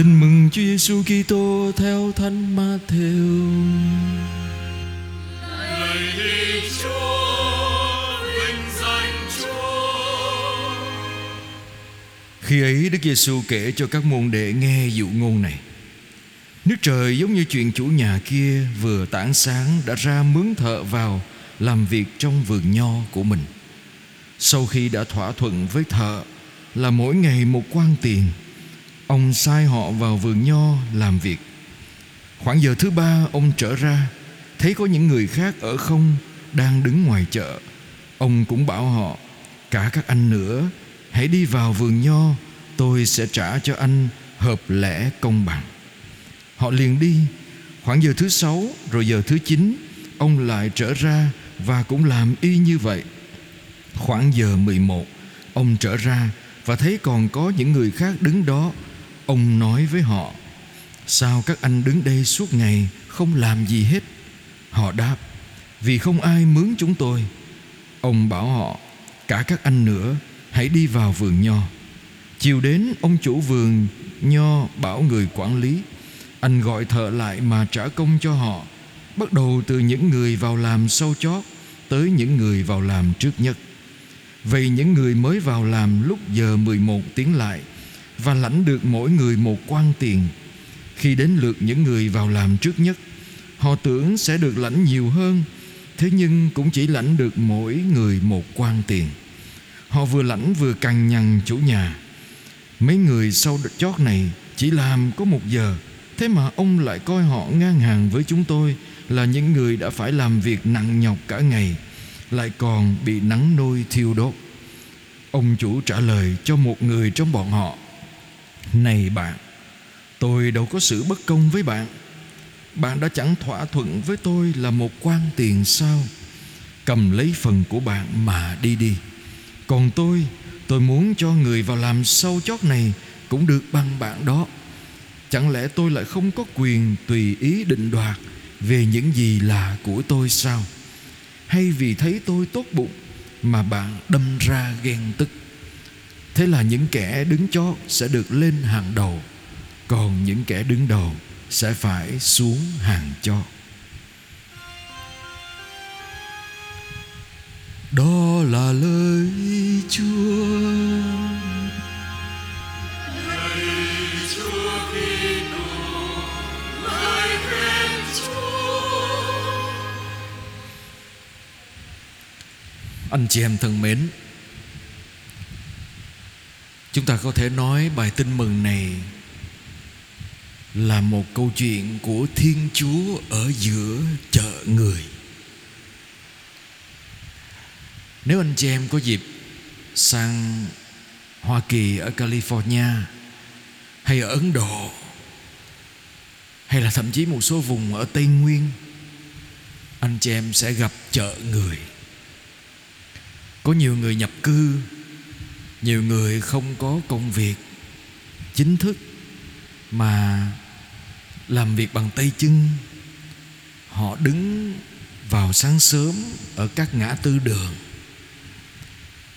Tin mừng Chúa Giêsu Kitô theo Thánh Matthew. Khi ấy Đức Giêsu kể cho các môn đệ nghe dụ ngôn này. Nước trời giống như chuyện chủ nhà kia vừa tảng sáng đã ra mướn thợ vào làm việc trong vườn nho của mình. Sau khi đã thỏa thuận với thợ là mỗi ngày một quan tiền, ông sai họ vào vườn nho làm việc. Khoảng giờ thứ ba, ông trở ra, thấy có những người khác ở không đang đứng ngoài chợ. Ông cũng bảo họ, cả các anh nữa, hãy đi vào vườn nho, tôi sẽ trả cho anh hợp lẽ công bằng. Họ liền đi Khoảng giờ thứ sáu, rồi giờ thứ chín, Ông lại trở ra Và cũng làm y như vậy Khoảng giờ 11 Ông trở ra Và thấy còn có những người khác đứng đó Ông nói với họ, Sao các anh đứng đây suốt ngày Không làm gì hết? Họ đáp, Vì không ai mướn chúng tôi. Ông bảo họ, Cả các anh nữa, Hãy đi vào vườn nho. Chiều đến, ông chủ vườn nho bảo người quản lý, anh gọi thợ lại mà trả công cho họ, Bắt đầu từ những người vào làm sau chót Tới những người vào làm trước nhất. Vậy những người mới vào làm lúc giờ 11 tiếng lại và lãnh được mỗi người một quan tiền. Khi đến lượt những người vào làm trước nhất, Họ tưởng sẽ được lãnh nhiều hơn, Thế nhưng cũng chỉ lãnh được mỗi người một quan tiền. Họ vừa lãnh vừa cằn nhằn chủ nhà. Mấy người sau chót này chỉ làm có một giờ, Thế mà ông lại coi họ ngang hàng với chúng tôi Là những người đã phải làm việc nặng nhọc cả ngày, Lại còn bị nắng nôi thiêu đốt. Ông chủ trả lời cho một người trong bọn họ. Này bạn, Tôi đâu có sự bất công với bạn. Bạn đã chẳng thỏa thuận với tôi là một quan tiền sao? Cầm lấy phần của bạn mà đi đi. Còn tôi Tôi muốn cho người vào làm sâu chót này Cũng được bằng bạn đó. Chẳng lẽ tôi lại không có quyền tùy ý định đoạt Về những gì là của tôi sao? Hay vì thấy tôi tốt bụng Mà bạn đâm ra ghen tức? Thế là những kẻ đứng chót sẽ được lên hàng đầu, Còn những kẻ đứng đầu sẽ phải xuống hàng chót Đó là lời Chúa Chúa. Anh chị em thân mến Chúng ta có thể nói bài tin mừng này Là một câu chuyện của Thiên Chúa ở giữa chợ người. Nếu anh chị em có dịp sang Hoa Kỳ ở California Hay ở Ấn Độ Hay là thậm chí một số vùng ở Tây Nguyên, Anh chị em sẽ gặp chợ người. Có nhiều người nhập cư nhiều người không có công việc chính thức mà làm việc bằng tay chân. Họ đứng vào sáng sớm ở các ngã tư đường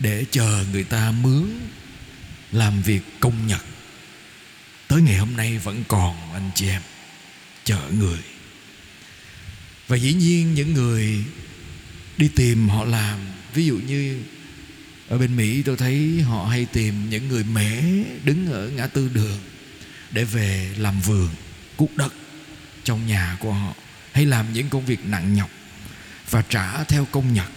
để chờ người ta mướn làm việc công nhật tới ngày hôm nay vẫn còn, anh chị em, chờ người. Và dĩ nhiên những người đi tìm họ làm, ví dụ như ở bên Mỹ tôi thấy họ hay tìm những người mẻ đứng ở ngã tư đường để về làm vườn, cuốc đất trong nhà của họ, hay làm những công việc nặng nhọc và trả theo công nhật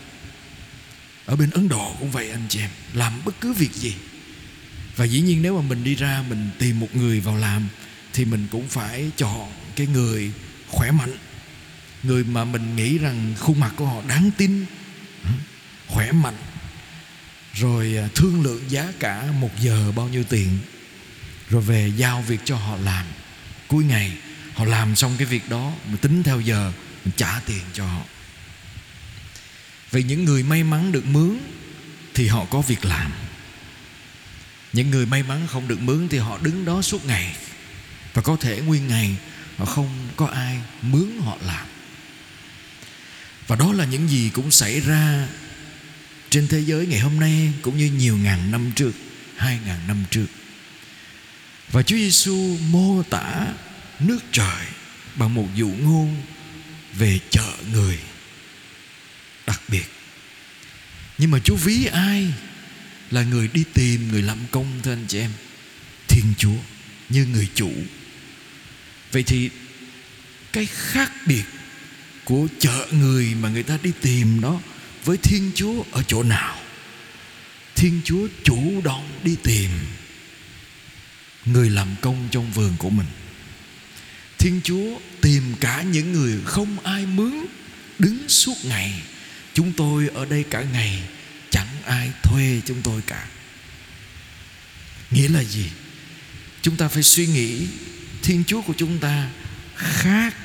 ở bên Ấn Độ cũng vậy anh chị em, làm bất cứ việc gì. Và dĩ nhiên nếu mà mình đi ra mình tìm một người vào làm thì mình cũng phải chọn cái người khỏe mạnh, người mà mình nghĩ rằng khuôn mặt của họ đáng tin khỏe mạnh rồi à, thương lượng giá cả một giờ bao nhiêu tiền. Rồi về giao việc cho họ làm. Cuối ngày, họ làm xong cái việc đó, mình tính theo giờ, mình trả tiền cho họ. Vậy những người may mắn được mướn thì họ có việc làm. Những người may mắn không được mướn thì họ đứng đó suốt ngày. Và có thể nguyên ngày, họ không có ai mướn họ làm. Và đó là những gì cũng xảy ra trên thế giới ngày hôm nay cũng như nhiều ngàn năm trước, hai ngàn năm trước. Và Chúa Giêsu mô tả nước trời bằng một dụ ngôn về chợ người đặc biệt. Nhưng mà Chúa ví ai là người đi tìm, người làm công, thưa anh chị em? Thiên Chúa, như người chủ. Vậy thì cái khác biệt của chợ người mà người ta đi tìm đó với Thiên Chúa ở chỗ nào? Thiên Chúa chủ động đi tìm người làm công trong vườn của mình. Thiên Chúa tìm cả những người không ai mướn đứng suốt ngày. Chúng tôi ở đây cả ngày, chẳng ai thuê chúng tôi cả. Nghĩa là gì? Chúng ta phải suy nghĩ Thiên Chúa của chúng ta khác,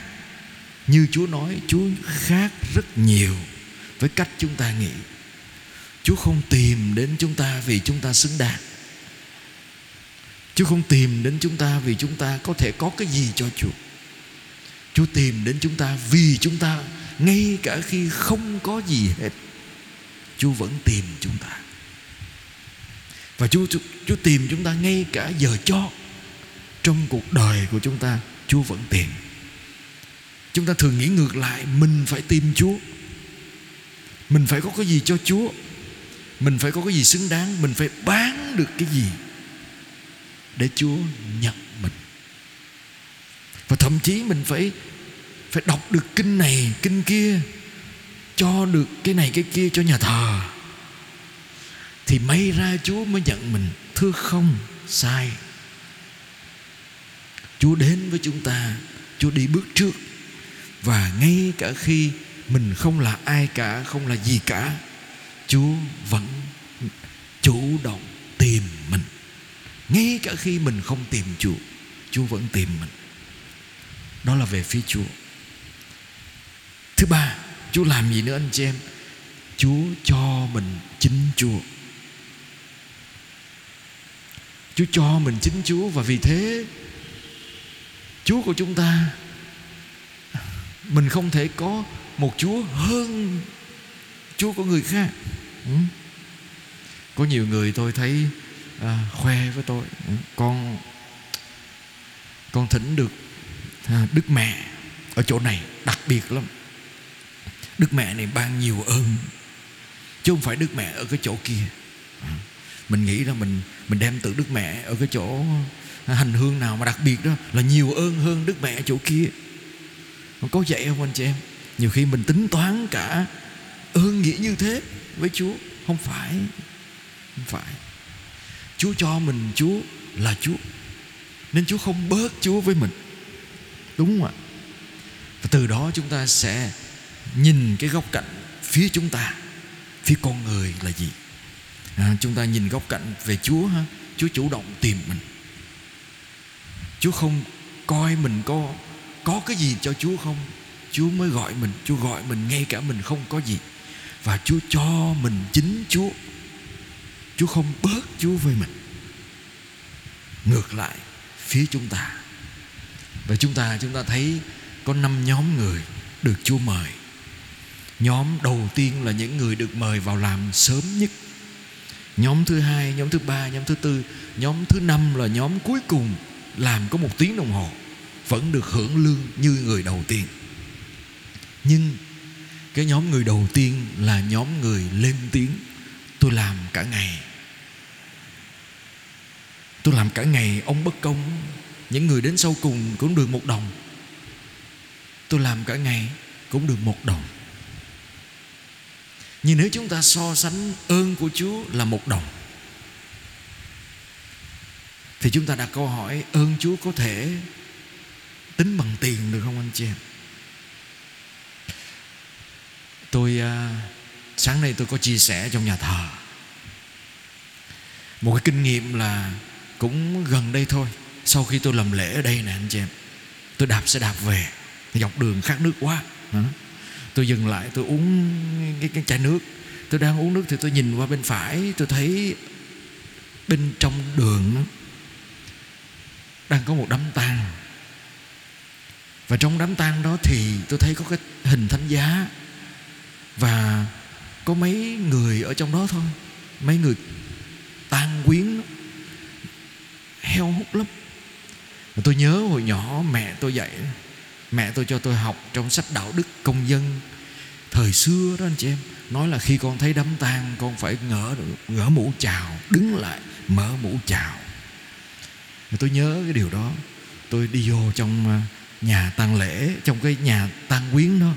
Như Chúa nói, Chúa khác rất nhiều với cách chúng ta nghĩ. Chúa không tìm đến chúng ta vì chúng ta xứng đáng. Chúa không tìm đến chúng ta vì chúng ta có thể có cái gì cho Chúa. Chúa tìm đến chúng ta vì chúng ta ngay cả khi không có gì hết Chúa vẫn tìm chúng ta. Và Chúa, Chúa, Chúa tìm chúng ta ngay cả giờ cho Trong cuộc đời của chúng ta Chúa vẫn tìm. Chúng ta thường nghĩ ngược lại Mình phải tìm Chúa. Mình phải có cái gì cho Chúa? Mình phải có cái gì xứng đáng? Mình phải bán được cái gì Để Chúa nhận mình? Và thậm chí mình phải Phải đọc được kinh này, Kinh kia, Cho được cái này, cái kia cho nhà thờ. Thì may ra Chúa mới nhận mình. Thưa không, Sai. Chúa đến với chúng ta, Chúa đi bước trước. Và ngay cả khi mình không là ai cả, Không là gì cả. Chúa vẫn chủ động tìm mình. Ngay cả khi mình không tìm Chúa Chúa vẫn tìm mình. Đó là về phía Chúa. Thứ ba, Chúa làm gì nữa anh chị em? Chúa cho mình chính Chúa. Chúa cho mình chính Chúa Và vì thế Chúa của chúng ta, Mình không thể có một Chúa hơn Chúa của người khác. Ừ. Có nhiều người tôi thấy à, khoe với tôi. Ừ, Con Con thỉnh được à, Đức mẹ Ở chỗ này đặc biệt lắm. Đức mẹ này ban nhiều ơn Chứ không phải Đức mẹ ở cái chỗ kia. Ừ. Mình nghĩ là mình Mình đem tự Đức mẹ ở cái chỗ hành hương nào mà đặc biệt đó là nhiều ơn hơn Đức Mẹ chỗ kia. Có vậy không anh chị em? Nhiều khi mình tính toán cả ơn nghĩa như thế với Chúa. Không phải không phải. Chúa cho mình Chúa là Chúa nên Chúa không bớt Chúa với mình. Đúng không ạ? Và từ đó chúng ta sẽ nhìn cái góc cạnh phía chúng ta phía con người là gì? À, chúng ta nhìn góc cạnh về Chúa ha. Chúa chủ động tìm mình. Chúa không coi mình có có cái gì cho Chúa không? Chúa mới gọi mình Chúa gọi mình ngay cả mình không có gì. Và Chúa cho mình chính Chúa. Chúa không bớt Chúa với mình. Ngược lại Phía chúng ta. Và chúng ta chúng ta thấy Có năm nhóm người được Chúa mời. Nhóm đầu tiên là những người được mời vào làm sớm nhất. Nhóm thứ hai, nhóm thứ ba, nhóm thứ tư Nhóm thứ năm là nhóm cuối cùng làm có một tiếng đồng hồ vẫn được hưởng lương như người đầu tiên nhưng cái nhóm người đầu tiên là nhóm người lên tiếng. Tôi làm cả ngày. Tôi làm cả ngày ông bất công. Những người đến sau cùng cũng được một đồng. Tôi làm cả ngày cũng được một đồng. Nhưng nếu chúng ta so sánh ơn của chúa là một đồng, thì chúng ta đặt câu hỏi, ơn Chúa có thể tính bằng tiền được không anh chị em? Tôi à, sáng nay tôi có chia sẻ trong nhà thờ. Một cái kinh nghiệm là cũng gần đây thôi. Sau khi tôi làm lễ ở đây nè anh chị em tôi đạp xe đạp về. Dọc đường khát nước quá. Tôi dừng lại tôi uống cái, cái chai nước. Tôi đang uống nước thì tôi nhìn qua bên phải tôi thấy bên trong đường đang có một đám tang. Và trong đám tang đó thì tôi thấy có cái hình thánh giá và có mấy người ở trong đó thôi. Mấy người tang quyến, heo hút lắm. Tôi nhớ hồi nhỏ mẹ tôi dạy, mẹ tôi cho tôi học trong sách đạo đức công dân. Thời xưa đó anh chị em, nói là khi con thấy đám tang, con phải ngỡ ngỡ mũ chào, đứng lại, mở mũ chào. Tôi nhớ cái điều đó, tôi đi vô trong à, nhà tang lễ, trong cái nhà tang quyến đó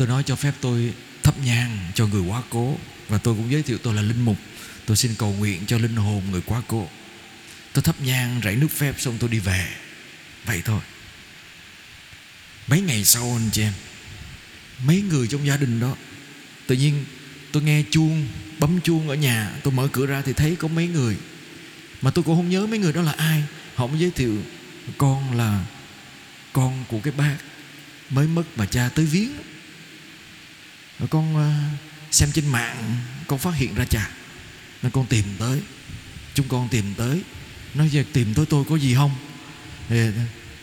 tôi nói cho phép tôi thắp nhang cho người quá cố, và tôi cũng giới thiệu tôi là linh mục. Tôi xin cầu nguyện cho linh hồn người quá cố. Tôi thắp nhang rảy nước phép, xong tôi đi về. Vậy thôi. Mấy ngày sau anh chị em, mấy người trong gia đình đó, tự nhiên tôi nghe chuông, bấm chuông ở nhà, tôi mở cửa ra thì thấy có mấy người. Mà tôi cũng không nhớ mấy người đó là ai. Họ mới giới thiệu con là con của cái bác mới mất mà cha tới viếng rồi con ờ, xem trên mạng con phát hiện ra cha nên con tìm tới chúng con tìm tới. Nói về tìm tới tôi có gì không? Thì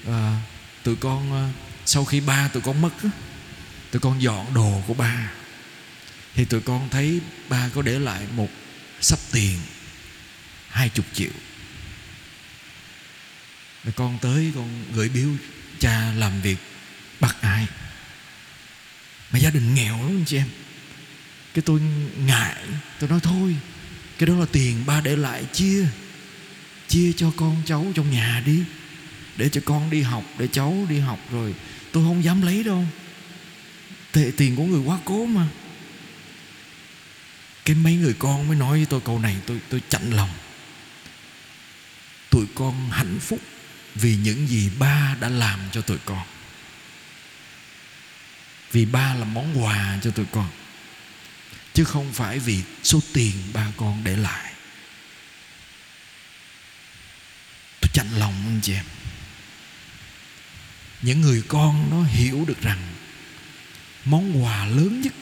à, tụi con ờ, sau khi ba tụi con mất tụi con dọn đồ của ba. Thì tụi con thấy ba có để lại một sắp tiền hai chục triệu. Rồi con tới con gửi biếu cha làm việc bắt ai mà gia đình nghèo lắm anh chị em. Cái tôi ngại, tôi nói thôi, cái đó là tiền ba để lại chia chia cho con cháu trong nhà đi, để cho con đi học, để cháu đi học rồi. Tôi không dám lấy đâu. Tệ tiền của người quá cố mà. Cái mấy người con mới nói với tôi câu này, tôi tôi chạnh lòng. Tụi con hạnh phúc vì những gì ba đã làm cho tụi con vì ba là món quà cho tụi con. Chứ không phải vì số tiền ba con để lại. Tôi chạnh lòng anh chị em. Những người con nó hiểu được rằng món quà lớn nhất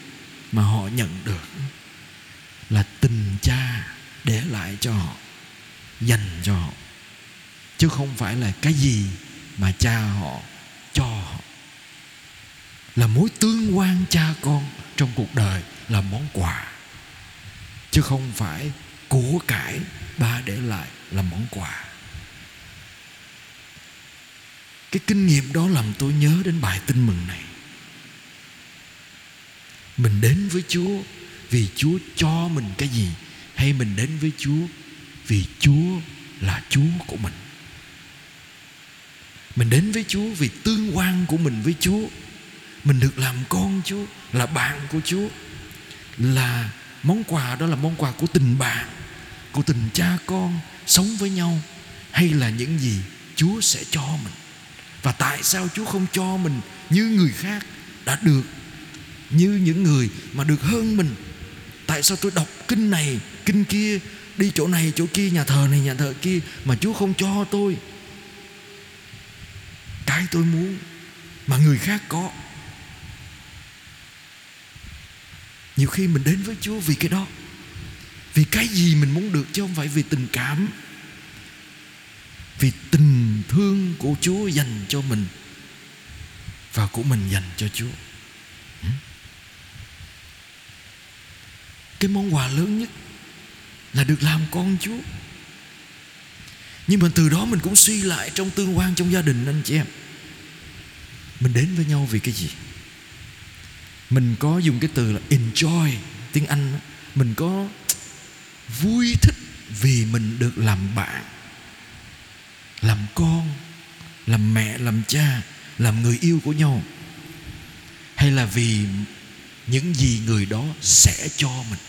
mà họ nhận được là tình cha để lại cho họ, dành cho họ. Chứ không phải là cái gì mà cha họ là mối tương quan cha con trong cuộc đời, là món quà. Chứ không phải của cải ba để lại là món quà. Cái kinh nghiệm đó làm tôi nhớ đến bài tin mừng này. Mình đến với chúa vì chúa cho mình cái gì, hay mình đến với chúa vì chúa là chúa của mình? Mình đến với chúa vì tương quan của mình với chúa mình được làm con chúa, là bạn của chúa. Là món quà đó là món quà của tình bạn, của tình cha con sống với nhau. Hay là những gì chúa sẽ cho mình. Và tại sao chúa không cho mình như người khác đã được, như những người mà được hơn mình? Tại sao tôi đọc kinh này, kinh kia, đi chỗ này, chỗ kia, nhà thờ này, nhà thờ kia mà chúa không cho tôi? Cái tôi muốn mà người khác có. Nhiều khi mình đến với chúa vì cái đó. Vì cái gì mình muốn được chứ không phải vì tình cảm. Vì tình thương của chúa dành cho mình và của mình dành cho chúa. Ừ. Cái món quà lớn nhất là được làm con chúa. Nhưng mà từ đó mình cũng suy lại trong tương quan trong gia đình, anh chị em. Mình đến với nhau vì cái gì? Mình có dùng cái từ là enjoy tiếng anh mình có vui thích vì mình được làm bạn, làm con, làm mẹ, làm cha, làm người yêu của nhau, hay là vì những gì người đó sẽ cho mình?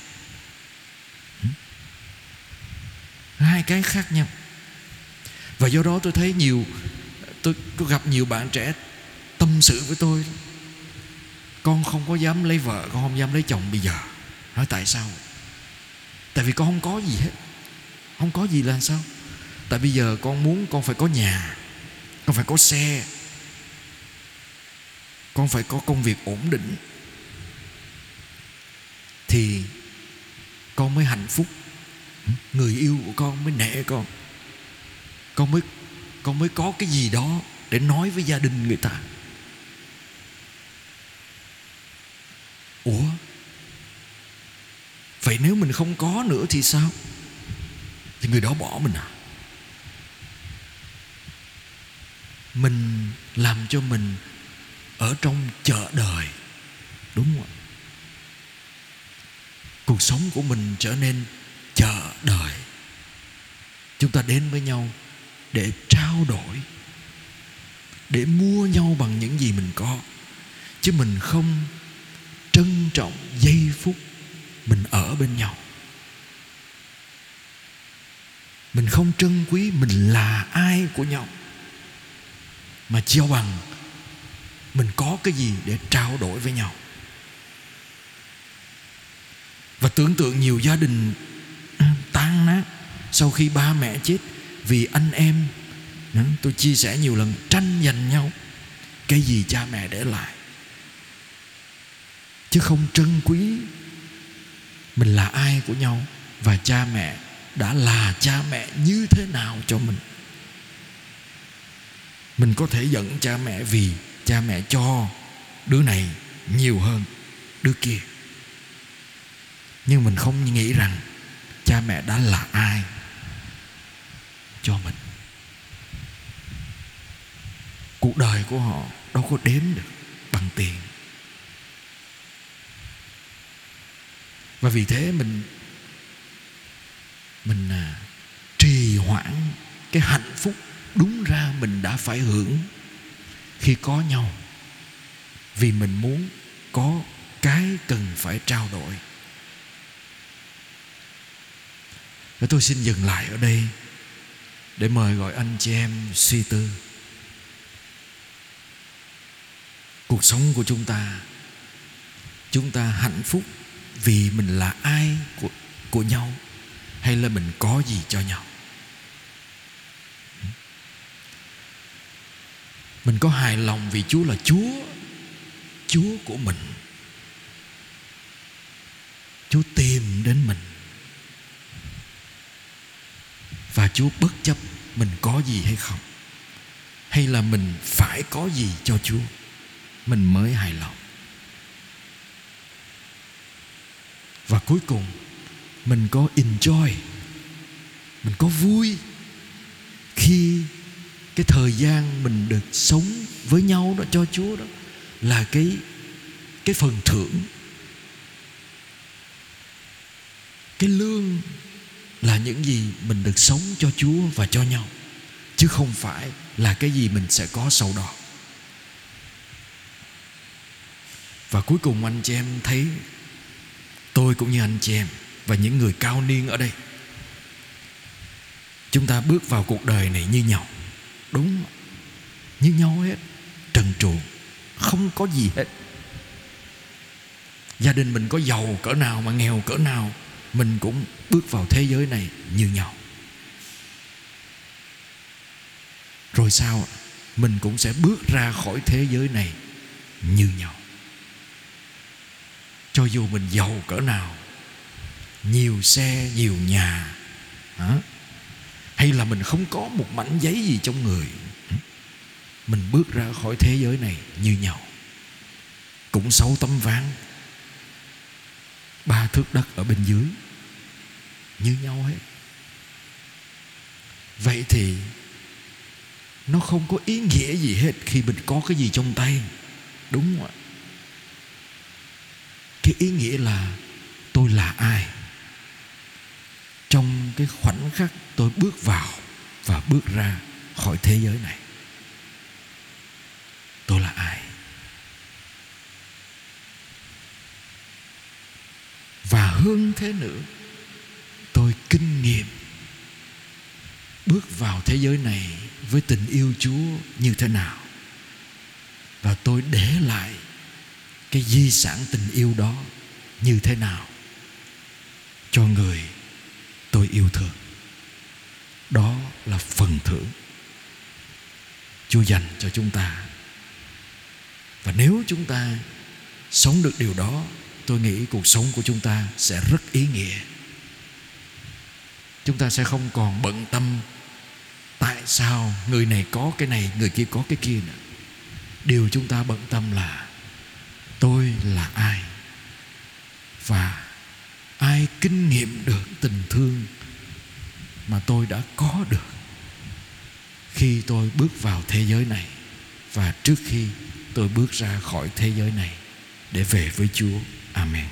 Hai cái khác nhau. Và do đó tôi thấy nhiều, tôi tôi gặp nhiều bạn trẻ tâm sự với tôi con không có dám lấy vợ, con không dám lấy chồng bây giờ. Hỏi tại sao? Tại vì con không có gì hết. Không có gì là sao? Tại bây giờ con muốn con phải có nhà, con phải có xe, con phải có công việc ổn định, thì con mới hạnh phúc. Người yêu của con mới nể con. Con mới con mới có cái gì đó để nói với gia đình người ta. Ủa? Vậy nếu mình không có nữa thì sao? Thì người đó bỏ mình à? Mình làm cho mình ở trong chợ đời, đúng không ạ? Cuộc sống của mình trở nên chợ đời. Chúng ta đến với nhau để trao đổi, để mua nhau bằng những gì mình có. Chứ mình không trân trọng giây phút mình ở bên nhau. Mình không trân quý mình là ai của nhau, mà chiêu bằng mình có cái gì để trao đổi với nhau. Và tưởng tượng nhiều gia đình tan nát sau khi ba mẹ chết vì anh em. Tôi chia sẻ nhiều lần, tranh giành nhau. Cái gì cha mẹ để lại? Chứ không trân quý. Mình là ai của nhau và cha mẹ đã là cha mẹ như thế nào cho mình? Mình có thể giận cha mẹ vì cha mẹ cho đứa này nhiều hơn đứa kia. Nhưng mình không nghĩ rằng cha mẹ đã là ai cho mình. Cuộc đời của họ đâu có đếm được bằng tiền. Và vì thế mình mình à, trì hoãn cái hạnh phúc đúng ra mình đã phải hưởng khi có nhau. Vì mình muốn có cái cần phải trao đổi. Và tôi xin dừng lại ở đây để mời gọi anh chị em suy tư. Cuộc sống của chúng ta chúng ta hạnh phúc vì mình là ai của, của nhau hay là mình có gì cho nhau? Mình có hài lòng vì chúa là chúa chúa của mình. Chúa tìm đến mình. Và chúa bất chấp mình có gì hay không? Hay là mình phải có gì cho chúa? Mình mới hài lòng? Và cuối cùng, mình có enjoy, mình có vui khi cái thời gian mình được sống với nhau đó, cho Chúa đó là cái cái phần thưởng. Cái lương là những gì mình được sống cho Chúa và cho nhau, chứ không phải là cái gì mình sẽ có sau đó. Và cuối cùng, anh chị em thấy tôi cũng như anh chị em và những người cao niên ở đây. Chúng ta bước vào cuộc đời này như nhau. Đúng như nhau hết. Trần truồng không có gì hết. Gia đình mình có giàu cỡ nào mà nghèo cỡ nào, mình cũng bước vào thế giới này như nhau. Rồi sao mình cũng sẽ bước ra khỏi thế giới này như nhau cho dù mình giàu cỡ nào, nhiều xe, nhiều nhà, hả? hay là mình không có một mảnh giấy gì trong người mình bước ra khỏi thế giới này như nhau. Cũng sáu tấm ván, ba thước đất ở bên dưới, như nhau hết. Vậy thì nó không có ý nghĩa gì hết khi mình có cái gì trong tay, đúng không ạ? Cái ý nghĩa là tôi là ai? Trong cái khoảnh khắc tôi bước vào và bước ra khỏi thế giới này, tôi là ai? Và hơn thế nữa, tôi kinh nghiệm bước vào thế giới này với tình yêu chúa như thế nào. Và tôi để lại cái di sản tình yêu đó như thế nào cho người tôi yêu thương. Đó là phần thưởng chúa dành cho chúng ta. Và nếu chúng ta sống được điều đó, tôi nghĩ cuộc sống của chúng ta sẽ rất ý nghĩa. Chúng ta sẽ không còn bận tâm tại sao người này có cái này, người kia có cái kia nữa. Điều chúng ta bận tâm là tôi là ai và ai kinh nghiệm được tình thương mà tôi đã có được khi tôi bước vào thế giới này, và trước khi tôi bước ra khỏi thế giới này, để về với Chúa. Amen.